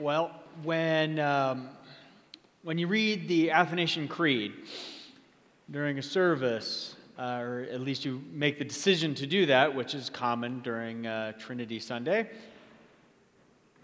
Well, when, um, when you read the Athanasian Creed during a service, uh, or at least you make the decision to do that, which is common during uh, Trinity Sunday,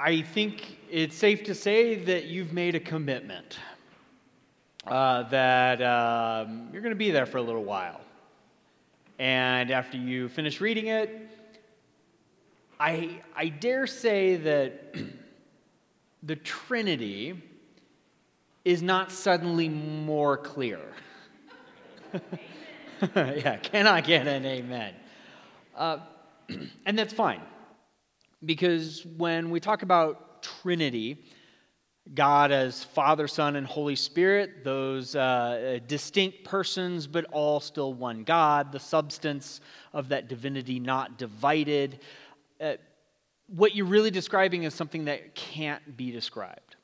I think it's safe to say that you've made a commitment uh, that um, you're going to be there for a little while. And after you finish reading it, I, I dare say that the Trinity is not suddenly more clear. yeah, can I get an amen? Uh, and that's fine. Because when we talk about Trinity, God as Father, Son, and Holy Spirit, those uh, distinct persons, but all still one God, the substance of that divinity not divided. Uh, what you're really describing is something that can't be described,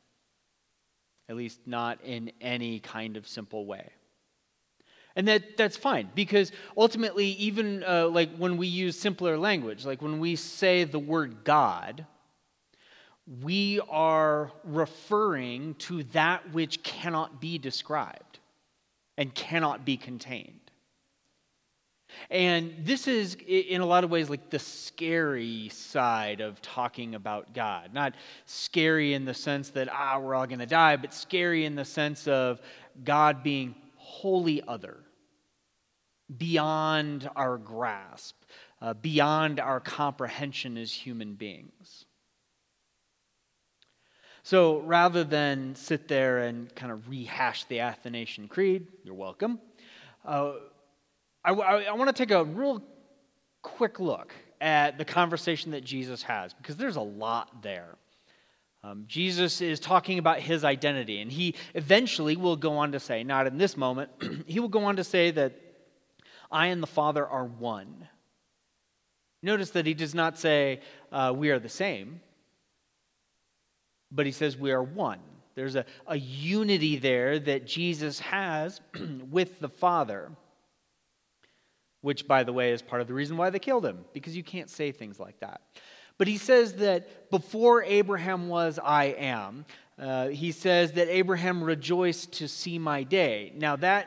at least not in any kind of simple way. And that, that's fine because ultimately, even uh, like when we use simpler language, like when we say the word God, we are referring to that which cannot be described and cannot be contained. And this is, in a lot of ways, like the scary side of talking about God. Not scary in the sense that, ah, we're all going to die, but scary in the sense of God being wholly other, beyond our grasp, uh, beyond our comprehension as human beings. So rather than sit there and kind of rehash the Athanasian Creed, you're welcome. Uh, I, I, I want to take a real quick look at the conversation that Jesus has because there's a lot there. Um, Jesus is talking about his identity, and he eventually will go on to say, not in this moment, he will go on to say that I and the Father are one. Notice that he does not say uh, we are the same, but he says we are one. There's a, a unity there that Jesus has with the Father which, by the way, is part of the reason why they killed him, because you can't say things like that. But he says that before Abraham was, I am. Uh, he says that Abraham rejoiced to see my day. Now, that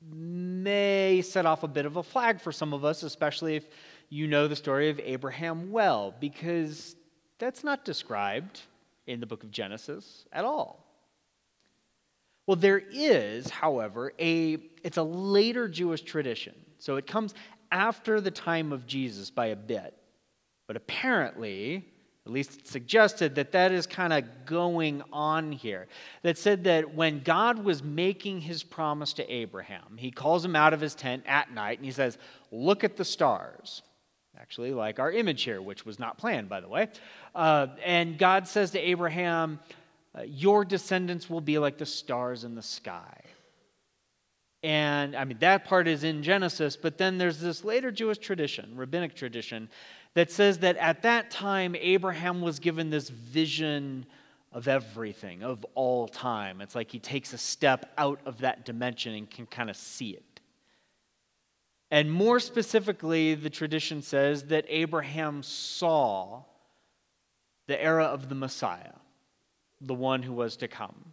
may set off a bit of a flag for some of us, especially if you know the story of Abraham well, because that's not described in the book of Genesis at all. Well, there is, however, a it's a later Jewish tradition so it comes after the time of Jesus by a bit. But apparently, at least suggested that that is kind of going on here. That said that when God was making his promise to Abraham, he calls him out of his tent at night and he says, Look at the stars. Actually, like our image here, which was not planned, by the way. Uh, and God says to Abraham, uh, Your descendants will be like the stars in the sky. And I mean, that part is in Genesis, but then there's this later Jewish tradition, rabbinic tradition, that says that at that time, Abraham was given this vision of everything, of all time. It's like he takes a step out of that dimension and can kind of see it. And more specifically, the tradition says that Abraham saw the era of the Messiah, the one who was to come.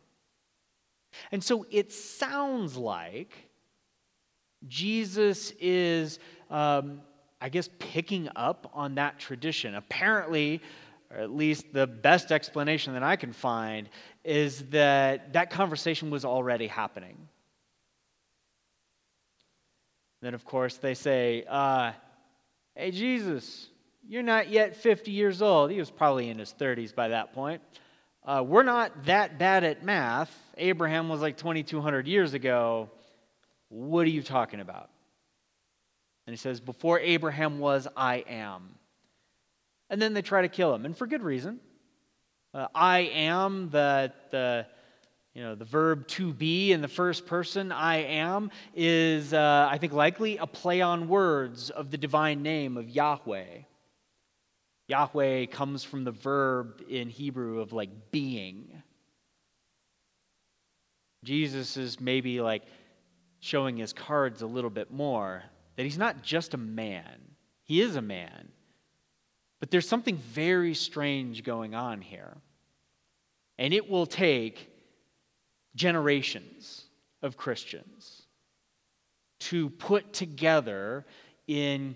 And so it sounds like Jesus is, um, I guess, picking up on that tradition. Apparently, or at least the best explanation that I can find, is that that conversation was already happening. Then, of course, they say, uh, Hey, Jesus, you're not yet 50 years old. He was probably in his 30s by that point. Uh, we're not that bad at math. Abraham was like 2,200 years ago. What are you talking about? And he says, Before Abraham was, I am. And then they try to kill him, and for good reason. Uh, I am, the, the, you know, the verb to be in the first person, I am, is, uh, I think, likely a play on words of the divine name of Yahweh. Yahweh comes from the verb in Hebrew of like being. Jesus is maybe like showing his cards a little bit more that he's not just a man, he is a man. But there's something very strange going on here. And it will take generations of Christians to put together in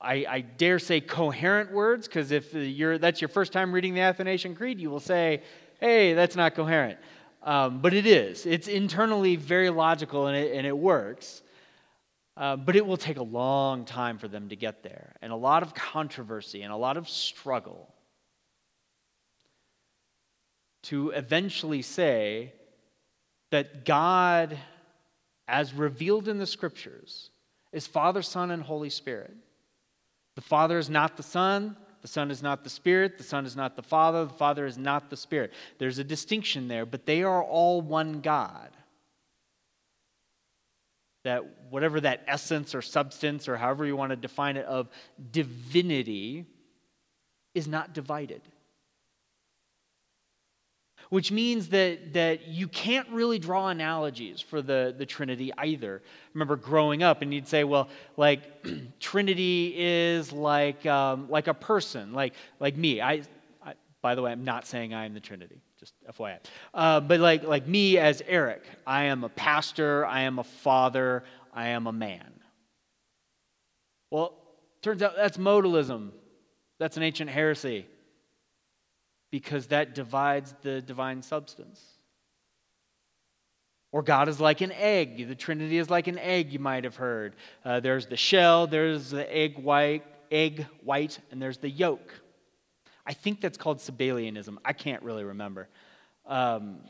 I, I, dare say coherent words, because if you're, that's your first time reading the Athanasian Creed, you will say, hey, that's not coherent. Um, but it is. It's internally very logical and it, and it works. Uh, but it will take a long time for them to get there, and a lot of controversy and a lot of struggle to eventually say that God, as revealed in the scriptures, is Father, Son, and Holy Spirit. The Father is not the Son, the Son is not the Spirit, the Son is not the Father, the Father is not the Spirit. There's a distinction there, but they are all one God. That whatever that essence or substance or however you want to define it of divinity is not divided which means that, that you can't really draw analogies for the, the Trinity either. I remember growing up, and you'd say, well, like, Trinity is like, um, like a person, like, like me. I, I, by the way, I'm not saying I am the Trinity, just FYI. Uh, but like, like me as Eric, I am a pastor, I am a father, I am a man. Well, turns out that's modalism. That's an ancient heresy because that divides the divine substance. Or God is like an egg. The Trinity is like an egg, you might have heard. Uh, there's the shell, there's the egg white, egg white, and there's the yolk. I think that's called Sabellianism. I can't really remember. Um,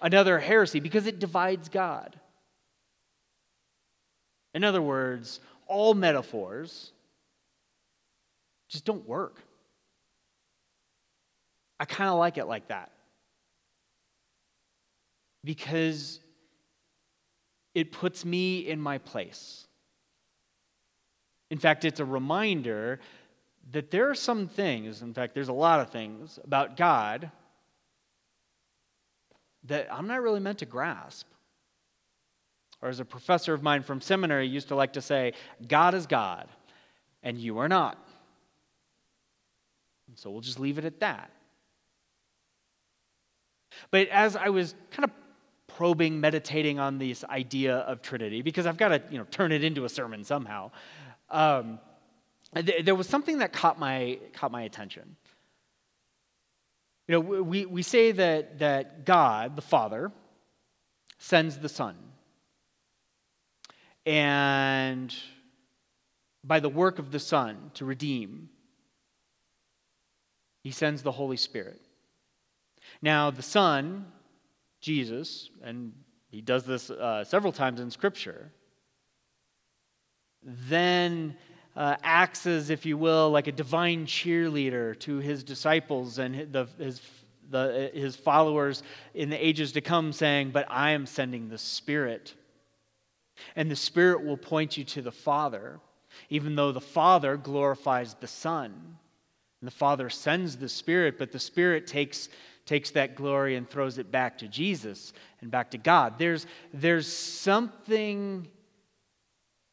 another heresy because it divides God. In other words, all metaphors just don't work. I kind of like it like that. Because it puts me in my place. In fact, it's a reminder that there are some things, in fact, there's a lot of things about God that I'm not really meant to grasp. Or as a professor of mine from seminary used to like to say, God is God, and you are not. And so we'll just leave it at that. But as I was kind of probing, meditating on this idea of Trinity, because I've got to you know, turn it into a sermon somehow, um, th- there was something that caught my, caught my attention. You know, we, we say that, that God, the Father, sends the Son. And by the work of the Son to redeem, he sends the Holy Spirit. Now, the Son, Jesus, and he does this uh, several times in Scripture, then uh, acts as, if you will, like a divine cheerleader to his disciples and the, his, the, his followers in the ages to come, saying, But I am sending the Spirit. And the Spirit will point you to the Father, even though the Father glorifies the Son. And the Father sends the Spirit, but the Spirit takes takes that glory and throws it back to Jesus and back to God. There's, there's something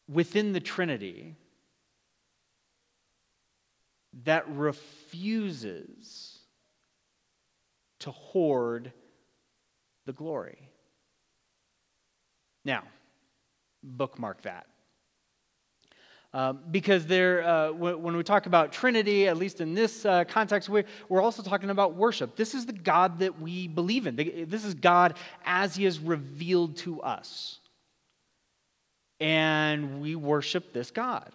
within the Trinity that refuses to hoard the glory. Now, bookmark that. Um, because there, uh, w- when we talk about Trinity, at least in this uh, context, we're, we're also talking about worship. This is the God that we believe in. This is God as He is revealed to us. And we worship this God.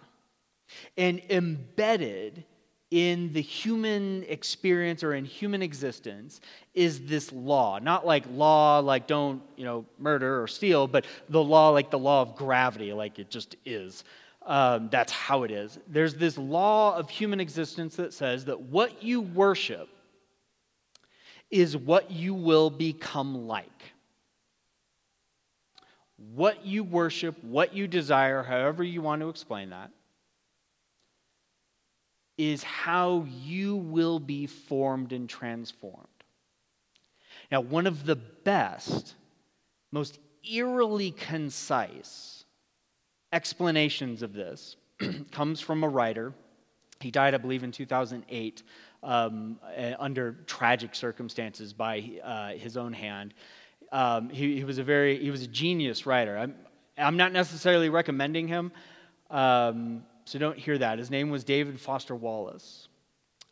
And embedded in the human experience or in human existence is this law not like law like don't you know murder or steal but the law like the law of gravity like it just is um, that's how it is. There's this law of human existence that says that what you worship is what you will become like. What you worship, what you desire, however you want to explain that, is how you will be formed and transformed. Now, one of the best, most eerily concise, explanations of this comes from a writer. He died, I believe, in 2008, um, under tragic circumstances by uh, his own hand. Um, he, he, was a very he was a genius writer. I'm, I'm not necessarily recommending him, um, so don't hear that. His name was David Foster Wallace.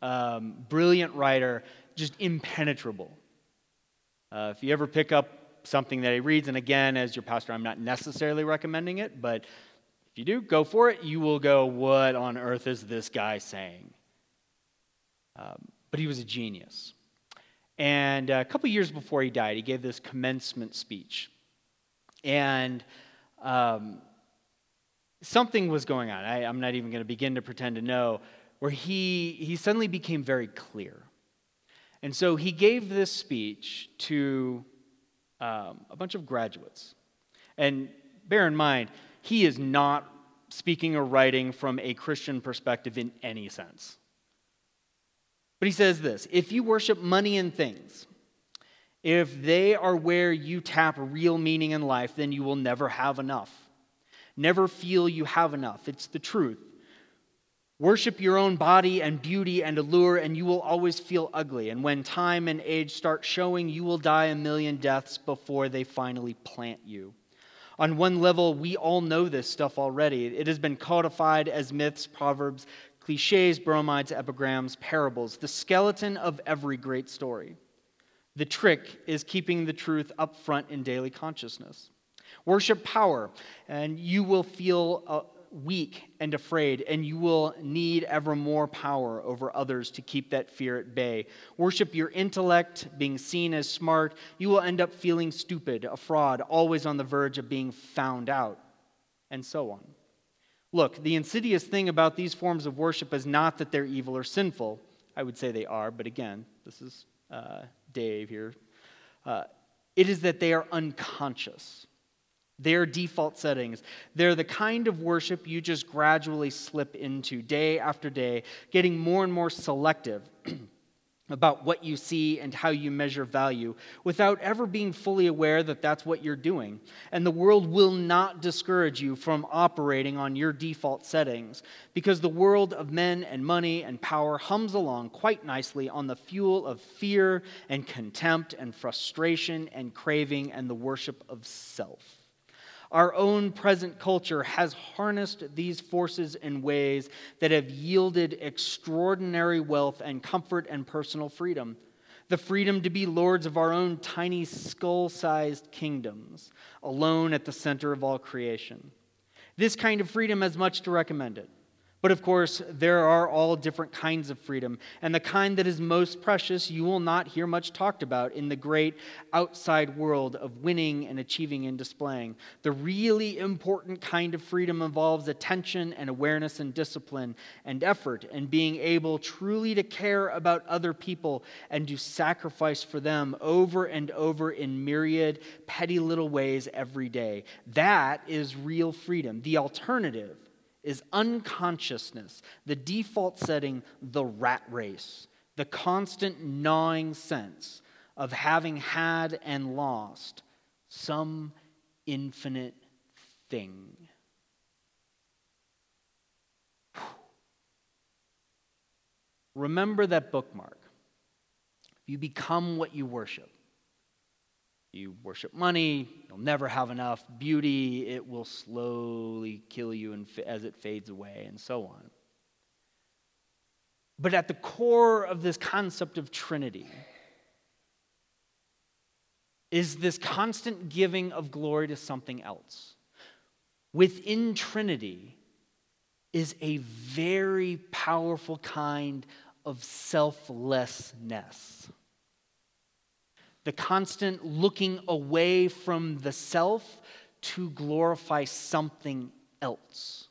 Um, brilliant writer, just impenetrable. Uh, if you ever pick up something that he reads, and again, as your pastor, I'm not necessarily recommending it, but if you do, go for it. You will go, What on earth is this guy saying? Um, but he was a genius. And a couple years before he died, he gave this commencement speech. And um, something was going on. I, I'm not even going to begin to pretend to know, where he, he suddenly became very clear. And so he gave this speech to um, a bunch of graduates. And bear in mind, he is not speaking or writing from a Christian perspective in any sense. But he says this if you worship money and things, if they are where you tap real meaning in life, then you will never have enough. Never feel you have enough. It's the truth. Worship your own body and beauty and allure, and you will always feel ugly. And when time and age start showing, you will die a million deaths before they finally plant you. On one level, we all know this stuff already. It has been codified as myths, proverbs, cliches, bromides, epigrams, parables, the skeleton of every great story. The trick is keeping the truth up front in daily consciousness. Worship power, and you will feel weak and afraid, and you will need ever more power over others to keep that fear at bay. Worship your intellect, being seen as smart. You will end up feeling stupid, a fraud, always on the verge of being found out, and so on. Look, the insidious thing about these forms of worship is not that they're evil or sinful. I would say they are, but again, this is uh, Dave here. Uh, it is that they are unconscious. They're default settings. They're the kind of worship you just gradually slip into day after day, getting more and more selective. about what you see and how you measure value without ever being fully aware that that's what you're doing. And the world will not discourage you from operating on your default settings because the world of men and money and power hums along quite nicely on the fuel of fear and contempt and frustration and craving and the worship of self. Our own present culture has harnessed these forces in ways that have yielded extraordinary wealth and comfort and personal freedom. The freedom to be lords of our own tiny skull sized kingdoms, alone at the center of all creation. This kind of freedom has much to recommend it. But of course, there are all different kinds of freedom, and the kind that is most precious you will not hear much talked about in the great outside world of winning and achieving and displaying. The really important kind of freedom involves attention and awareness and discipline and effort and being able truly to care about other people and to sacrifice for them over and over in myriad petty little ways every day. That is real freedom. The alternative is unconsciousness, the default setting, the rat race, the constant gnawing sense of having had and lost some infinite thing. Remember that bookmark. You become what you worship. You worship money, you'll never have enough. Beauty, it will slowly kill you as it fades away, and so on. But at the core of this concept of Trinity is this constant giving of glory to something else. Within Trinity is a very powerful kind of selflessness the constant looking away from the self to glorify something else.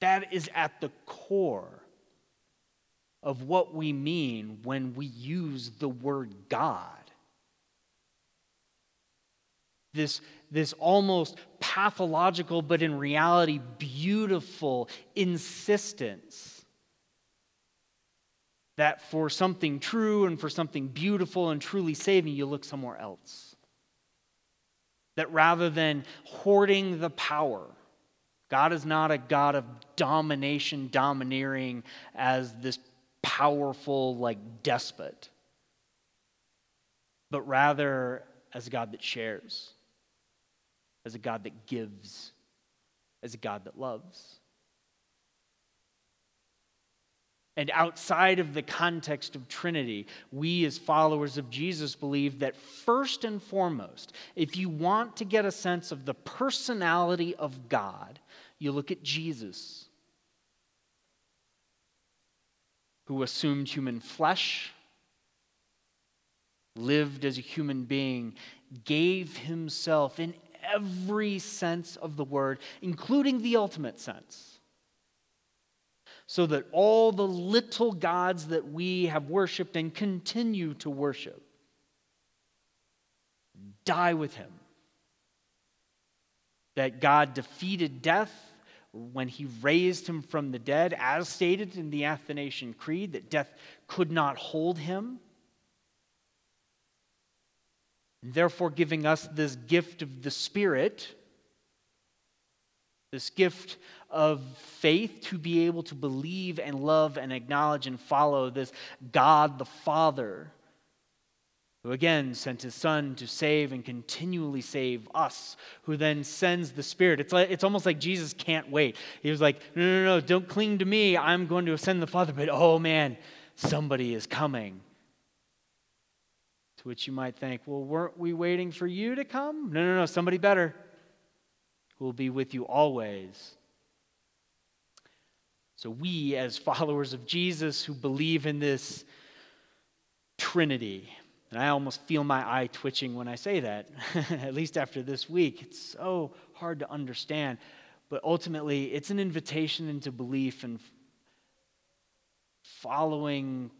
That is at the core of what we mean when we use the word God. This, this almost pathological, but in reality, beautiful insistence that for something true and for something beautiful and truly saving, you look somewhere else. That rather than hoarding the power, God is not a God of domination, domineering as this powerful, like despot, but rather as a God that shares, as a God that gives, as a God that loves. And outside of the context of Trinity, we as followers of Jesus believe that first and foremost, if you want to get a sense of the personality of God, you look at Jesus, who assumed human flesh, lived as a human being, gave himself in every sense of the word, including the ultimate sense so that all the little gods that we have worshiped and continue to worship die with him. That God defeated death when he raised him from the dead, as stated in the Athanasian Creed, that death could not hold him. And therefore, giving us this gift of the Spirit, this gift of faith to be able to believe and love and acknowledge and follow this God the Father, who again sent his Son to save and continually save us, who then sends the Spirit. It's, like, it's almost like Jesus can't wait. He was like, no, no, no, don't cling to me. I'm going to ascend the Father, but oh man, somebody is coming. To which you might think, well, weren't we waiting for you to come? No, no, no, somebody better who will be with you always so, we, as followers of Jesus who believe in this Trinity, and I almost feel my eye twitching when I say that, at least after this week, it's so hard to understand. But ultimately, it's an invitation into belief and following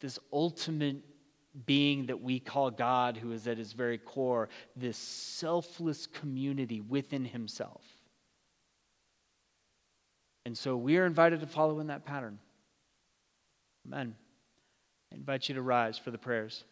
this ultimate being that we call God, who is at his very core, this selfless community within himself. And so we are invited to follow in that pattern. Amen. I invite you to rise for the prayers.